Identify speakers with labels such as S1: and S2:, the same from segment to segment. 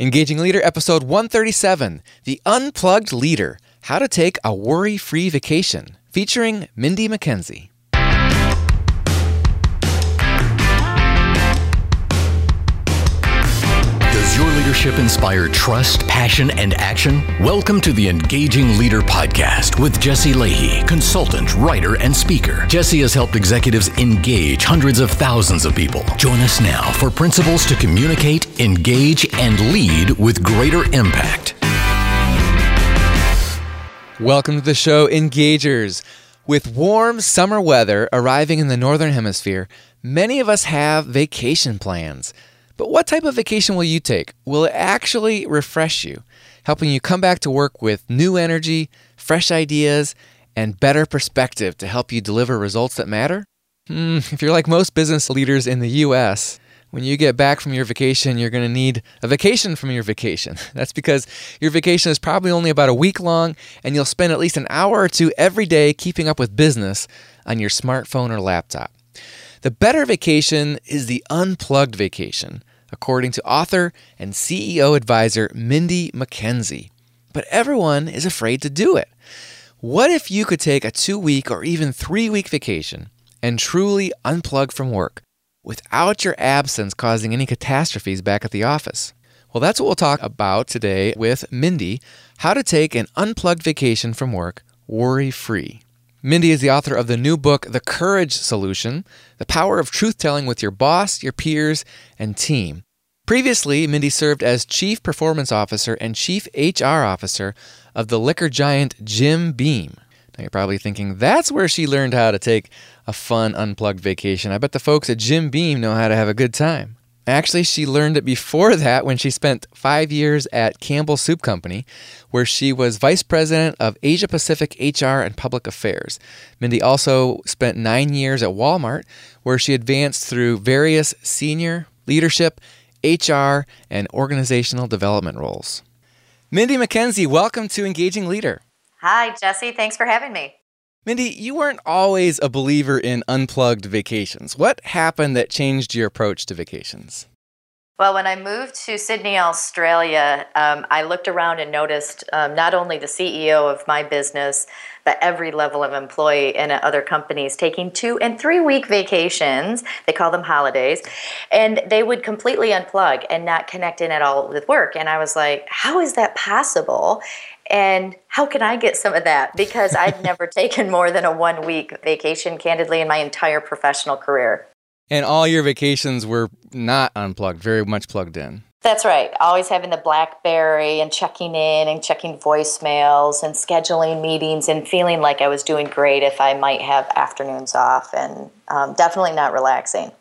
S1: Engaging Leader, episode 137 The Unplugged Leader How to Take a Worry Free Vacation, featuring Mindy
S2: Mackenzie. Your leadership inspire trust, passion, and action? Welcome to the Engaging Leader Podcast with Jesse Lahey, consultant, writer, and speaker. Jesse has helped executives engage hundreds of thousands of people. Join us now for principles to communicate, engage, and lead with greater impact.
S1: Welcome to the show, Engagers. With warm summer weather arriving in the Northern Hemisphere, many of us have vacation plans. But what type of vacation will you take? Will it actually refresh you, helping you come back to work with new energy, fresh ideas, and better perspective to help you deliver results that matter? Hmm, if you're like most business leaders in the US, when you get back from your vacation, you're going to need a vacation from your vacation. That's because your vacation is probably only about a week long, and you'll spend at least an hour or two every day keeping up with business on your smartphone or laptop. The better vacation is the unplugged vacation, according to author and CEO advisor Mindy Mackenzie. But everyone is afraid to do it. What if you could take a two week or even three week vacation and truly unplug from work without your absence causing any catastrophes back at the office? Well, that's what we'll talk about today with Mindy how to take an unplugged vacation from work worry free. Mindy is the author of the new book, The Courage Solution The Power of Truth Telling with Your Boss, Your Peers, and Team. Previously, Mindy served as Chief Performance Officer and Chief HR Officer of the liquor giant Jim Beam. Now, you're probably thinking that's where she learned how to take a fun, unplugged vacation. I bet the folks at Jim Beam know how to have a good time. Actually, she learned it before that when she spent five years at Campbell Soup Company, where she was Vice President of Asia Pacific HR and Public Affairs. Mindy also spent nine years at Walmart, where she advanced through various senior leadership, HR, and organizational development roles. Mindy Mackenzie, welcome to Engaging Leader.
S3: Hi, Jesse. Thanks for having me.
S1: Mindy, you weren't always a believer in unplugged vacations. What happened that changed your approach to vacations?
S3: Well, when I moved to Sydney, Australia, um, I looked around and noticed um, not only the CEO of my business, but every level of employee in other companies taking two and three week vacations. They call them holidays. And they would completely unplug and not connect in at all with work. And I was like, how is that possible? And how can I get some of that? Because I've never taken more than a one week vacation, candidly, in my entire professional career.
S1: And all your vacations were not unplugged, very much plugged in.
S3: That's right. Always having the Blackberry and checking in and checking voicemails and scheduling meetings and feeling like I was doing great if I might have afternoons off and um, definitely not relaxing.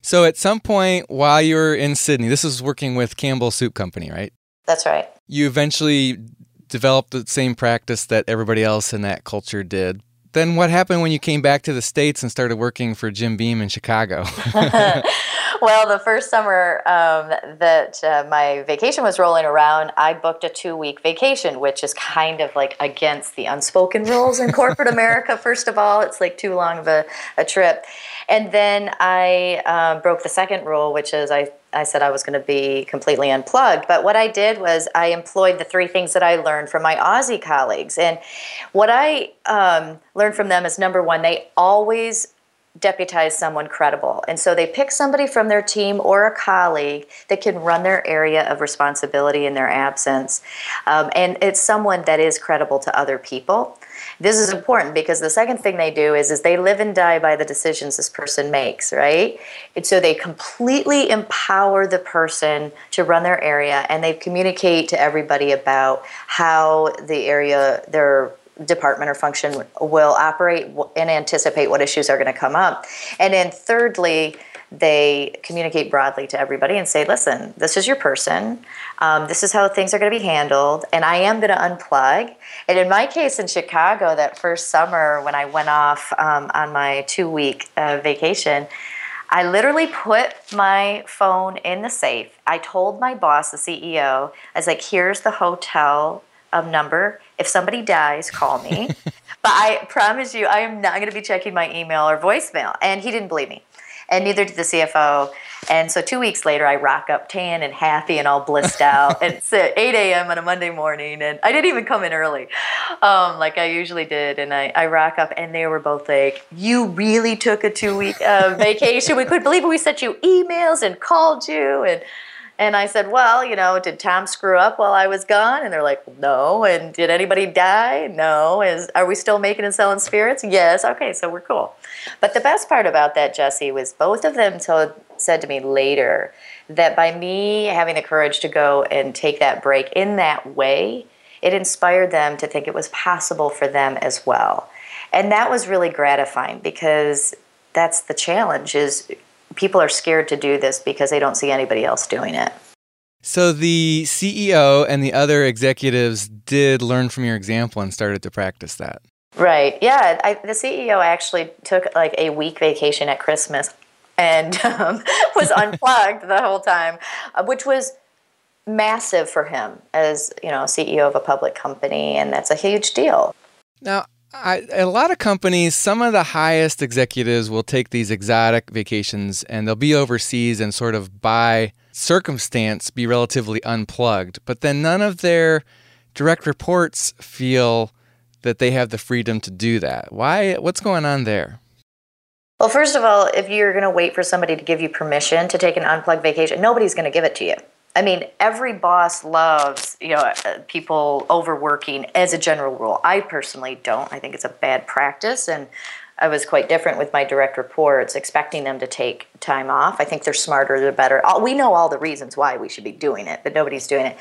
S1: So, at some point while you were in Sydney, this is working with Campbell Soup Company, right?
S3: That's right.
S1: You eventually developed the same practice that everybody else in that culture did. Then what happened when you came back to the States and started working for Jim Beam in Chicago?
S3: well, the first summer um, that uh, my vacation was rolling around, I booked a two week vacation, which is kind of like against the unspoken rules in corporate America, first of all. It's like too long of a, a trip. And then I uh, broke the second rule, which is I I said I was going to be completely unplugged. But what I did was I employed the three things that I learned from my Aussie colleagues. And what I um, learned from them is number one, they always deputize someone credible. And so they pick somebody from their team or a colleague that can run their area of responsibility in their absence. Um, and it's someone that is credible to other people. This is important because the second thing they do is, is they live and die by the decisions this person makes, right? And so they completely empower the person to run their area and they communicate to everybody about how the area, their department or function will operate and anticipate what issues are going to come up. And then thirdly, they communicate broadly to everybody and say, listen, this is your person. Um, this is how things are going to be handled. And I am going to unplug. And in my case in Chicago, that first summer when I went off um, on my two week uh, vacation, I literally put my phone in the safe. I told my boss, the CEO, I was like, here's the hotel um, number. If somebody dies, call me. but I promise you, I am not going to be checking my email or voicemail. And he didn't believe me. and neither did the CFO. And so two weeks later, I rock up tan and happy and all blissed out. and it's at 8 a.m. on a Monday morning, and I didn't even come in early um, like I usually did. And I, I rock up, and they were both like, You really took a two week uh, vacation? We couldn't believe it. We sent you emails and called you. And and I said, Well, you know, did Tom screw up while I was gone? And they're like, No. And did anybody die? No. Is are we still making and selling spirits? Yes. Okay, so we're cool. But the best part about that, Jesse, was both of them told said to me later that by me having the courage to go and take that break in that way, it inspired them to think it was possible for them as well. And that was really gratifying because that's the challenge is people are scared to do this because they don't see anybody else doing it.
S1: So the CEO and the other executives did learn from your example and started to practice that.
S3: Right. Yeah. I, the CEO actually took like a week vacation at Christmas and um, was unplugged the whole time, uh, which was massive for him as you know CEO of a public company, and that's a huge deal.
S1: Now, I, a lot of companies, some of the highest executives will take these exotic vacations and they'll be overseas and sort of by circumstance be relatively unplugged. But then none of their direct reports feel that they have the freedom to do that. Why? What's going on there?
S3: Well, first of all, if you're going to wait for somebody to give you permission to take an unplugged vacation, nobody's going to give it to you. I mean, every boss loves, you know, uh, people overworking as a general rule. I personally don't. I think it's a bad practice and I was quite different with my direct reports, expecting them to take time off. I think they're smarter, they're better. We know all the reasons why we should be doing it, but nobody's doing it.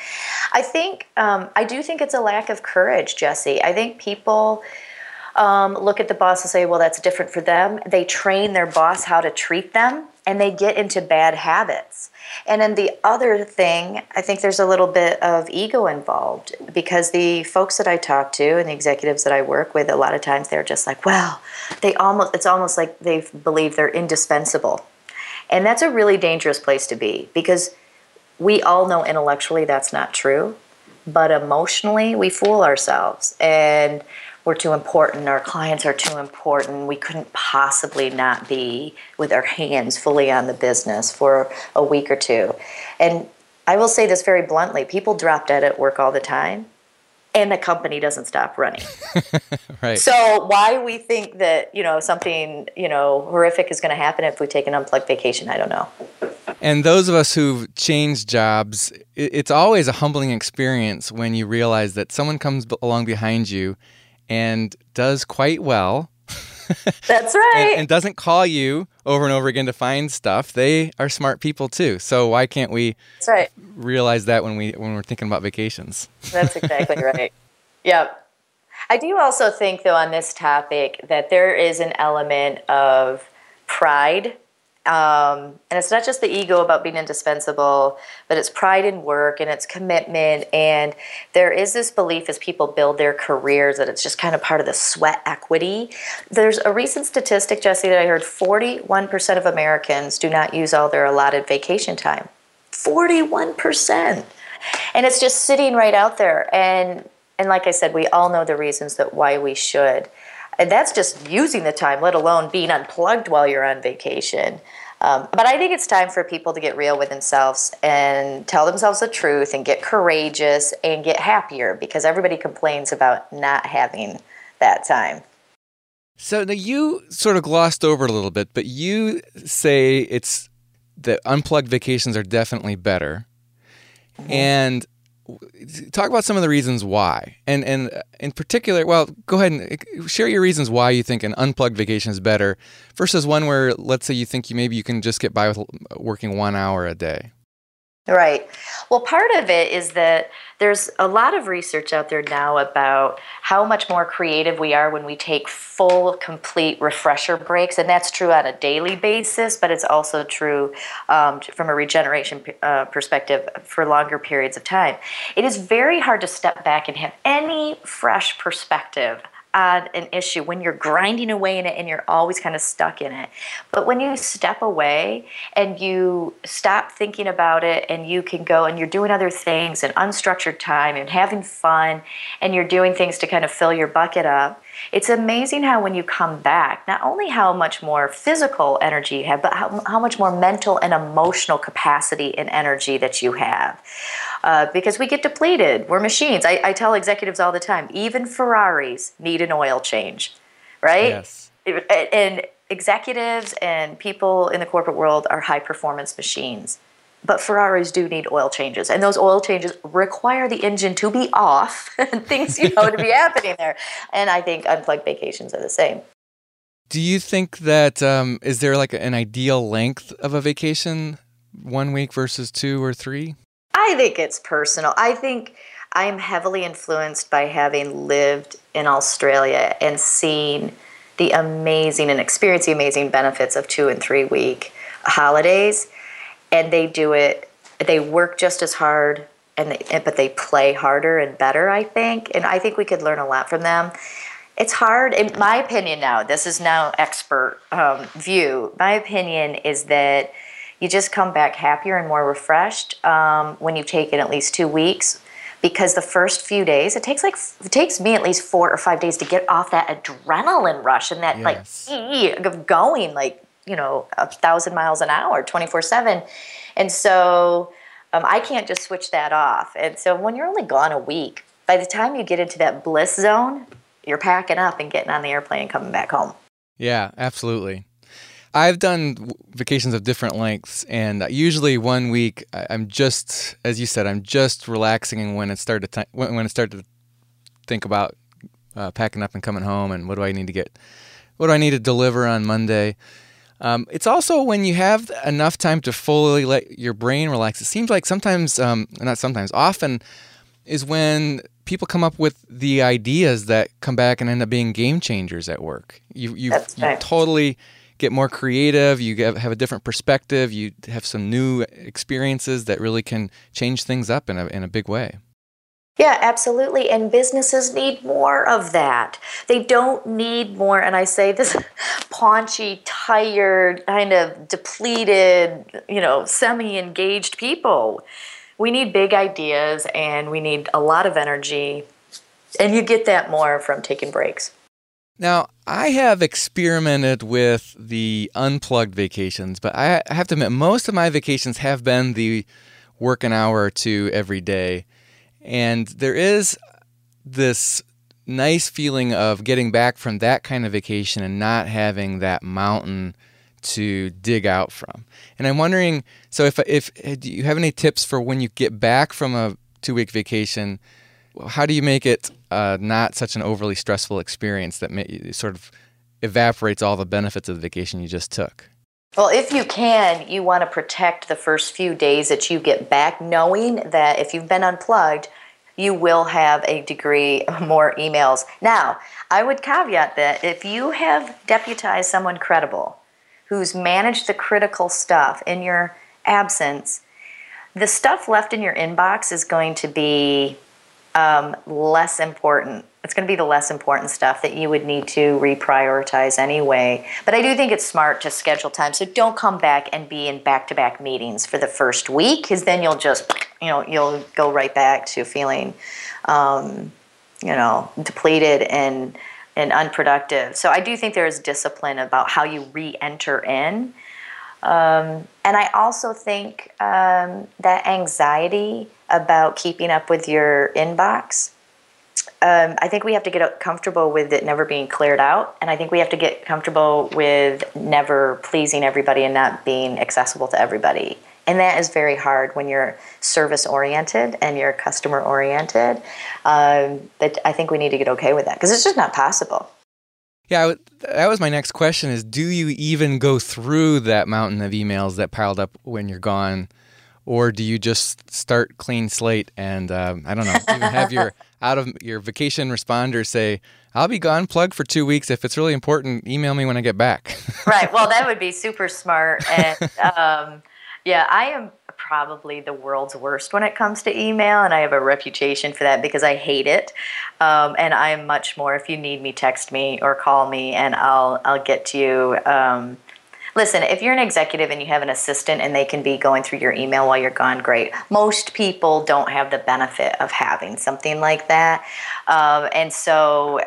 S3: I think, um, I do think it's a lack of courage, Jesse. I think people um, look at the boss and say, well, that's different for them. They train their boss how to treat them and they get into bad habits. And then the other thing, I think there's a little bit of ego involved because the folks that I talk to and the executives that I work with, a lot of times they're just like, well, they almost, it's almost like they believe they're indispensable. And that's a really dangerous place to be because we all know intellectually that's not true, but emotionally we fool ourselves. And we're too important, our clients are too important, we couldn't possibly not be with our hands fully on the business for a week or two. And I will say this very bluntly people drop dead at work all the time and the company doesn't stop running.
S1: right.
S3: So why we think that, you know, something, you know, horrific is going to happen if we take an unplugged vacation, I don't know.
S1: And those of us who've changed jobs, it's always a humbling experience when you realize that someone comes along behind you and does quite well.
S3: That's right.
S1: and, and, doesn't call you over and over again to find stuff. They are smart people too. So why can't we
S3: That's right.
S1: realize that when we when we're thinking about vacations?
S3: That's exactly right. Yep. I do also think though on this topic that there is an element of pride um, and it's not just the ego about being indispensable, but it's pride in work and it's commitment. And there is this belief as people build their careers that it's just kind of part of the sweat equity. There's a recent statistic, Jesse, that I heard 41% of Americans do not use all their allotted vacation time. 41%. And it's just sitting right out there. And, and like I said, we all know the reasons that why we should. And that's just using the time, let alone being unplugged while you're on vacation. Um, but I think it's time for people to get real with themselves and tell themselves the truth and get courageous and get happier because everybody complains about not having that time.
S1: So now you sort of glossed over a little bit, but you say it's that unplugged vacations are definitely better. Mm-hmm. And talk about some of the reasons why, and and uh, in particular, well, go ahead and uh, share your reasons why you think an unplugged vacation is better versus one where, let's say, you think you maybe you can just get by with uh, working one hour a day.
S3: Right. Well, part of it is that there's a lot of research out there now about how much more creative we are when we take full, complete refresher breaks. And that's true on a daily basis, but it's also true um, from a regeneration uh, perspective for longer periods of time. It is very hard to step back and have any fresh perspective an issue when you're grinding away in it and you're always kind of stuck in it. But when you step away and you stop thinking about it and you can go and you're doing other things and unstructured time and having fun and you're doing things to kind of fill your bucket up, it's amazing how when you come back, not only how much more physical energy you have, but how, how much more mental and emotional capacity and energy that you have. Uh, because we get depleted. We're machines. I, I tell executives all the time, even Ferraris need an oil change, right?
S1: Yes.
S3: And executives and people in the corporate world are high performance machines but Ferraris do need oil changes, and those oil changes require the engine to be off and things, you know, to be happening there. And I think unplugged vacations are the same.
S1: Do you think that um, is there like an ideal length of a vacation, one week versus two or three?
S3: I think it's personal. I think I'm heavily influenced by having lived in Australia and seen the amazing and experiencing amazing benefits of two and three week holidays. And they do it they work just as hard and they, but they play harder and better i think. And i think we could learn a lot from them. It's hard in my opinion now this is now expert um, view. My opinion is that you just come back happier and more refreshed um, when you've taken at least two weeks. Because the first few days it takes like it takes me at least four or five days to get off that adrenaline rush and that yes. like of going like you know a thousand miles an hour 24 7 and so um, i can't just switch that off. And so when you're only gone a week by the time you get into that bliss zone you're packing up and getting on the airplane and coming back home.
S1: Yeah absolutely I've done vacations of different lengths, and usually one week I'm just, as you said, I'm just relaxing. And when it started to when it started to think about uh, packing up and coming home, and what do I need to get, what do I need to deliver on Monday, um, it's also when you have enough time to fully let your brain relax. It seems like sometimes, um, not sometimes, often is when people come up with the ideas that come back and end up being game changers at work. You you, you totally get more creative. You get, have a different perspective. You have some new experiences that really can change things up in a in a big way.
S3: Yeah, absolutely. And businesses need more of that. They don't need more, and I say this paunchy, tired, kind of depleted, you know, semi engaged people. We need big ideas and we need a lot of energy. And you get that more from taking breaks.
S1: Now, I have experimented with the unplugged vacations, but I have to admit, most of my vacations have been the work an hour or two every day. And there is this nice feeling of getting back from that kind of vacation and not having that mountain to dig out from. And I'm wondering, so if if do you have any tips for when you get back from a two week vacation? How do you make it uh, not such an overly stressful experience that may, sort of evaporates all the benefits of the vacation you just took?
S3: Well, if you can, you want to protect the first few days that you get back, knowing that if you've been unplugged, you will have a degree more emails. Now, I would caveat that if you have deputized someone credible who's managed the critical stuff in your absence, the stuff left in your inbox is going to be um, less important it's going to be the less important stuff that you would need to reprioritize anyway. But I do think it's smart to schedule time. So don't come back and be in back to back meetings for the first week, because then you'll just, you know, you'll go right back to feeling, um, you know, depleted and and unproductive. So I do think there is discipline about how you re-enter in. Um, and I also think um, that anxiety about keeping up with your inbox um, I think we have to get comfortable with it never being cleared out, and I think we have to get comfortable with never pleasing everybody and not being accessible to everybody. And that is very hard when you're service oriented and you're customer oriented. Um, that I think we need to get okay with that because it's just not possible.
S1: Yeah, that was my next question: is do you even go through that mountain of emails that piled up when you're gone? or do you just start clean slate and um, I don't know, even have your out of your vacation responder say, "I'll be gone, plug for two weeks. If it's really important, email me when I get back."
S3: right. Well, that would be super smart, and um, yeah, I am probably the world's worst when it comes to email, and I have a reputation for that because I hate it. Um, and I'm much more. If you need me, text me or call me, and I'll I'll get to you. Um, Listen, if you're an executive and you have an assistant and they can be going through your email while you're gone, great. Most people don't have the benefit of having something like that. Um, and so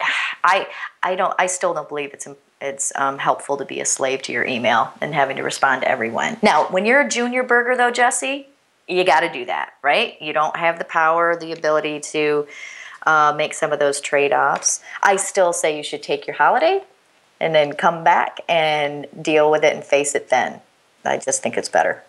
S3: I I don't I still don't believe it's it's um, helpful to be a slave to your email and having to respond to everyone. Now, when you're a junior burger, though, Jesse, you got to do that, right? You don't have the power, the ability to uh, make some of those trade offs. I still say you should take your holiday and then come back and deal with it and face it then. I just think it's better.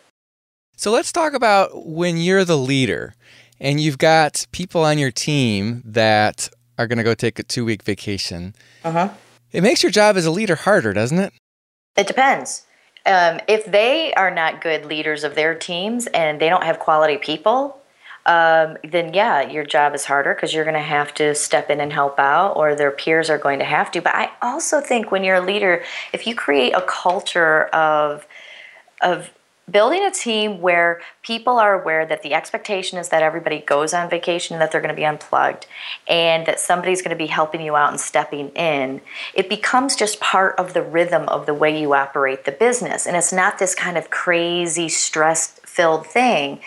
S1: So let's talk about when you're the leader and you've got people on your team that are going to go take a two week vacation. Uh-huh. It makes your job as a leader harder, doesn't it?
S3: It depends. Um, if they are not good leaders of their teams and they don't have quality people, um, then yeah, your job is harder because you're going to have to step in and help out, or their peers are going to have to. But I also think when you're a leader, if you create a culture of of building a team where people are aware that the expectation is that everybody goes on vacation and that they're going to be unplugged and that somebody's going to be helping you out and stepping in it becomes just part of the rhythm of the way you operate the business. And it's not this kind of crazy stress filled thing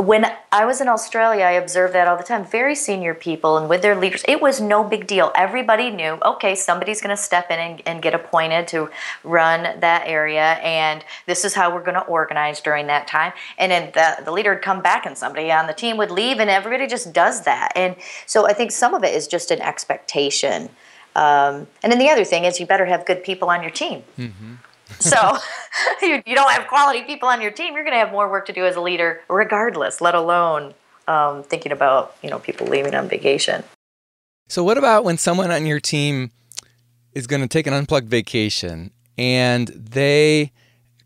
S3: when I was in Australia, I observed that all the time. Very senior people and with their leaders, it was no big deal. Everybody knew, okay, somebody's going to step in and, and, get appointed to run that area, and this is how we're going to organize during that time. And then the, the leader would come back, and somebody on the team would leave, and everybody just does that. And so I think some of it is just an expectation. Um, and then the other thing is, you better have good people on your team. Mm-hmm so you, you don't have quality people on your team, you're going to have more work to do as a leader, regardless. Let alone um, thinking about you know people leaving on vacation.
S1: So what about when someone on your team is going to take an unplugged vacation and they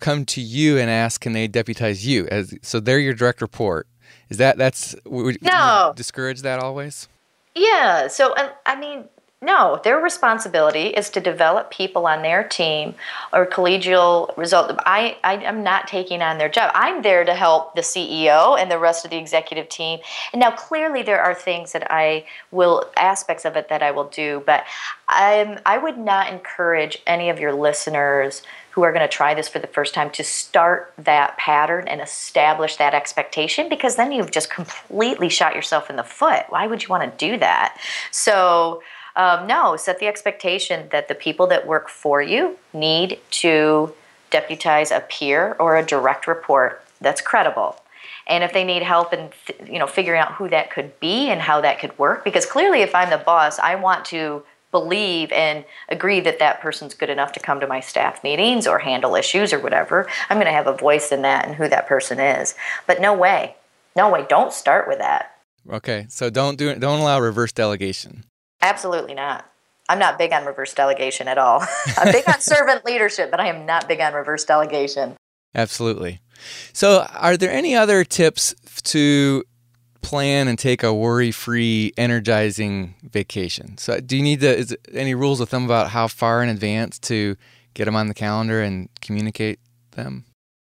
S1: come to you and ask, can they deputize you as so they're your direct report? Is that that's would,
S3: no
S1: discourage that always?
S3: Yeah. So I mean, no, their responsibility is to develop people on their team or collegial result. I, I am not taking on their job. I'm there to help the CEO and the rest of the executive team. And now clearly there are things that I will aspects of it that I will do, but I'm I would not encourage any of your listeners who are going to try this for the first time to start that pattern and establish that expectation because then you've just completely shot yourself in the foot. Why would you want to do that? So um, no, set the expectation that the people that work for you need to deputize a peer or a direct report that's credible. And if they need help in you know figuring out who that could be and how that could work, because clearly if I'm the boss, I want to believe and agree that that person's good enough to come to my staff meetings or handle issues or whatever. I'm going to have a voice in that and who that person is. But no way, no way, don't start with that.
S1: Okay, so don't do don't allow reverse delegation.
S3: Absolutely not. I'm not big on reverse delegation at all. I'm big on servant leadership, but I am not big on reverse delegation.
S1: Absolutely. So, are there any other tips to plan and take a worry-free, energizing vacation? So, do you need to, is any rules with them about how far in advance to get them on the calendar and communicate them?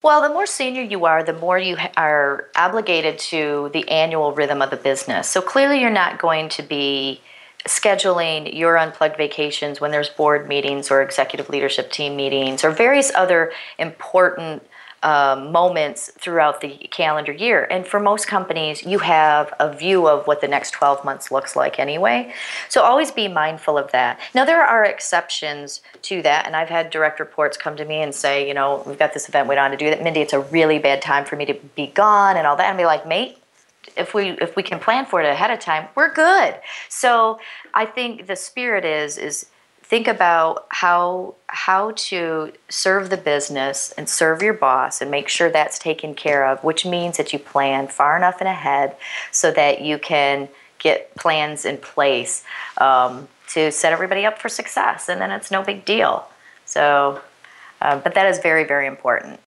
S3: Well, the more senior you are, the more you are obligated to the annual rhythm of the business. So clearly, you're not going to be scheduling your unplugged vacations when there's board meetings or executive leadership team meetings or various other important uh, moments throughout the calendar year. And for most companies, you have a view of what the next 12 months looks like anyway. So always be mindful of that. Now, there are exceptions to that. And I've had direct reports come to me and say, you know, we've got this event we on to do that. Mindy, it's a really bad time for me to be gone and all that. And be like, mate, if we if we can plan for it ahead of time, we're good. So I think the spirit is is think about how how to serve the business and serve your boss and make sure that's taken care of which means that you plan far enough in ahead so that you can get plans in place um, to set everybody up for success and then it's no big deal so uh, but that is very very important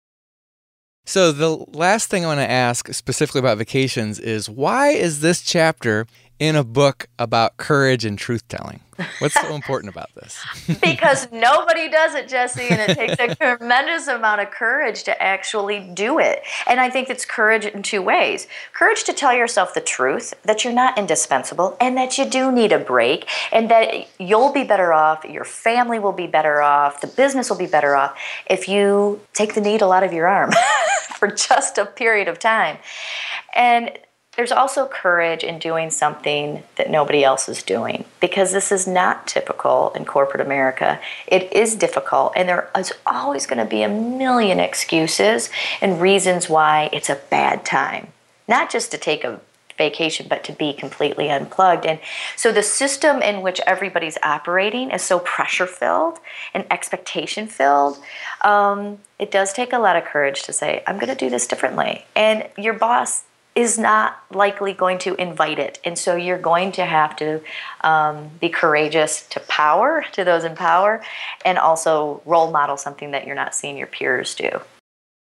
S1: so, the last thing I want to ask specifically about vacations is why is this chapter in a book about courage and truth telling. What's so important about this?
S3: because nobody does it, Jesse, and it takes a tremendous amount of courage to actually do it. And I think it's courage in two ways courage to tell yourself the truth that you're not indispensable and that you do need a break, and that you'll be better off, your family will be better off, the business will be better off if you take the needle out of your arm for just a period of time. And there's also courage in doing something that nobody else is doing because this is not typical in corporate America. It is difficult, and there is always going to be a million excuses and reasons why it's a bad time. Not just to take a vacation, but to be completely unplugged. And so the system in which everybody's operating is so pressure filled and expectation filled. Um, it does take a lot of courage to say, I'm going to do this differently. And your boss is not likely going to invite it. And so you're going to have to um, be courageous to power, to those in power, and also role model something that you're not seeing your peers do.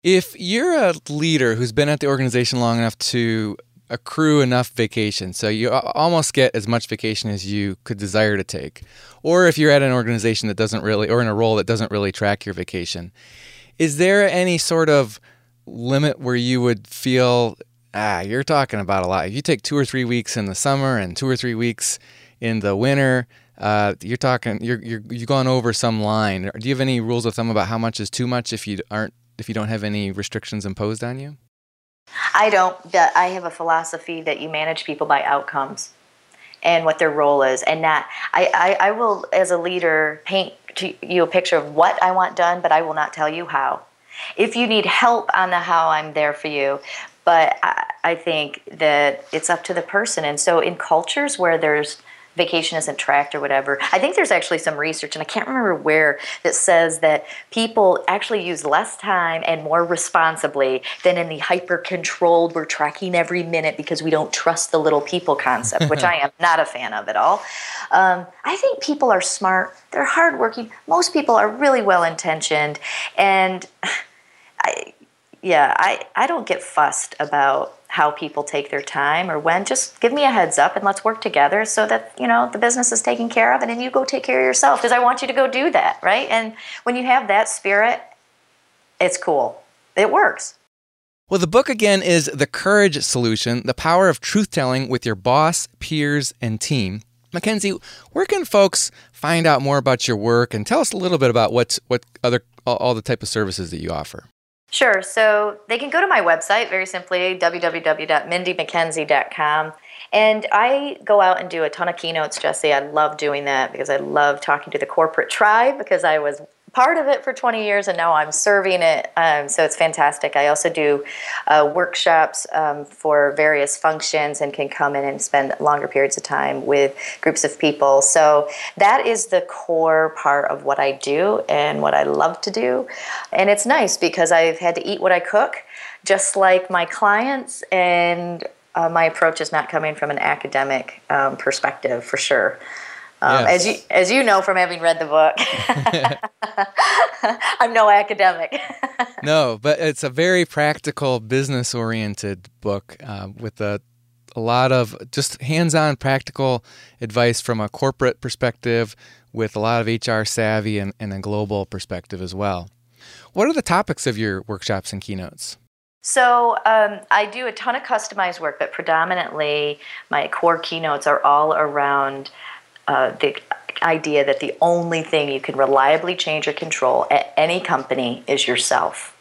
S1: If you're a leader who's been at the organization long enough to accrue enough vacation. So you almost get as much vacation as you could desire to take. Or if you're at an organization that doesn't really, or in a role that doesn't really track your vacation, is there any sort of limit where you would feel, ah, you're talking about a lot? If you take two or three weeks in the summer and two or three weeks in the winter, uh, you're talking, you're, you're, you've gone over some line. Do you have any rules of thumb about how much is too much if you aren't, if you don't have any restrictions imposed on you?
S3: I don't. I have a philosophy that you manage people by outcomes and what their role is, and that I, I, I will, as a leader, paint to you a picture of what I want done, but I will not tell you how. If you need help on the how, I'm there for you. But I, I think that it's up to the person. And so, in cultures where there's vacation isn't tracked or whatever. I think there's actually some research, and I can't remember where, that says that people actually use less time and more responsibly than in the hyper controlled, we're tracking every minute because we don't trust the little people concept, which I am not a fan of at all. Um, I think people are smart, they're hardworking. Most people are really well intentioned, and I, yeah, I, I don't get fussed about how people take their time or when just give me a heads up and let's work together so that you know the business is taken care of and then you go take care of yourself because i want you to go do that right? And when you have that spirit it's cool. It works.
S1: Well the book again is the courage solution the power of truth telling with your boss peers and team. Mackenzie where can folks find out more about your work and tell us a little bit about what what other all the type of services that you offer
S3: Sure. So they can go to my website very simply, www.mindymackenzie.com. And I go out and do a ton of keynotes, Jesse. I love doing that because I love talking to the corporate tribe because I was part of it for 20 years and now I'm serving it. Um, so it's fantastic. I also do uh, workshops um, for various functions and can come in and spend longer periods of time with groups of people. So that is the core part of what I do and what I love to do. And it's nice because I've had to eat what I cook, just like my clients. And uh, my approach is not coming from an academic um, perspective for sure. Um, yes. As you as you know from having read the book, I'm no academic.
S1: no, but it's a very practical, business oriented book uh, with a a lot of just hands on practical advice from a corporate perspective, with a lot of HR savvy and, and a global perspective as well. What are the topics of your workshops and keynotes?
S3: So um, I do a ton of customized work, but predominantly my core keynotes are all around uh, the idea that the only thing you can reliably change or control at any company is yourself.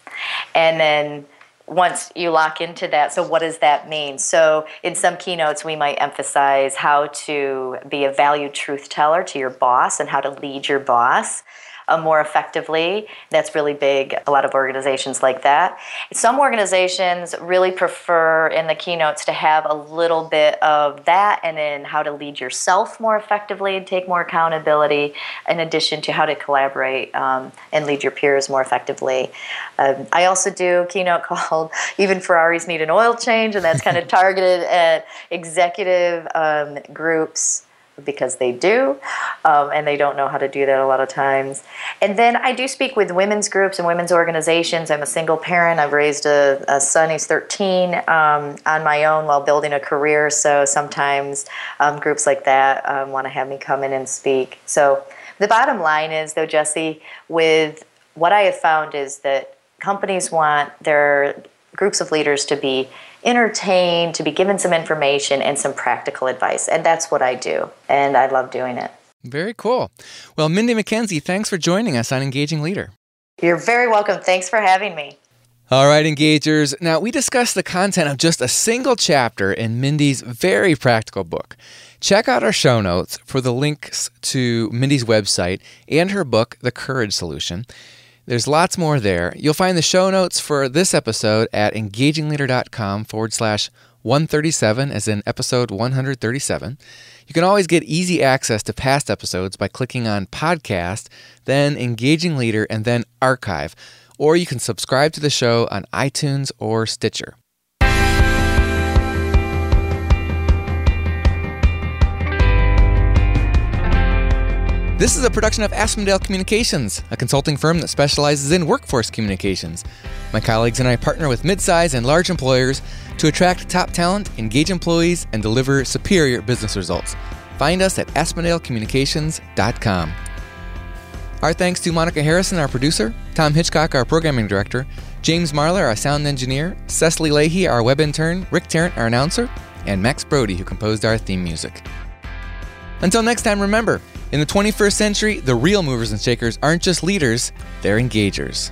S3: And then once you lock into that, so what does that mean? So, in some keynotes, we might emphasize how to be a valued truth teller to your boss and how to lead your boss uh, more effectively. That's really big. A lot of organizations like that. Some organizations really prefer in the keynotes to have a little bit of that and then how to lead yourself more effectively and take more accountability, in addition to how to collaborate um, and lead your peers more effectively. Um, I also do a keynote called Even Ferraris Need an Oil Change, and that's kind of targeted at executive um, groups because they do, um, and they don't know how to do that a lot of times. And then I do speak with women's groups and women's organizations. I'm a single parent. I've raised a, a son, he's 13, um, on my own while building a career. So sometimes um, groups like that um, want to have me come in and speak. So the bottom line is, though, Jesse, with what I have found is that companies want their groups of leaders to be entertained, to be given some information and some practical advice. And that's what I do. And I love doing it.
S1: Very cool. Well, Mindy Mackenzie, thanks for joining us on Engaging Leader.
S3: You're very welcome. Thanks for having me.
S1: All right, engagers. Now, we discussed the content of just a single chapter in Mindy's very practical book. Check out our show notes for the links to Mindy's website and her book, The Courage Solution. There's lots more there. You'll find the show notes for this episode at engagingleader.com forward slash 137, as in episode 137. You can always get easy access to past episodes by clicking on podcast, then engaging leader, and then archive or you can subscribe to the show on iTunes or Stitcher. This is a production of Aspendale Communications, a consulting firm that specializes in workforce communications. My colleagues and I partner with midsize and large employers to attract top talent, engage employees, and deliver superior business results. Find us at AspendaleCommunications.com. Our thanks to Monica Harrison, our producer, Tom Hitchcock, our programming director, James Marler, our sound engineer, Cecily Lahey, our web intern, Rick Tarrant, our announcer, and Max Brody, who composed our theme music. Until next time, remember, in the 21st century, the real movers and shakers aren't just leaders, they're engagers.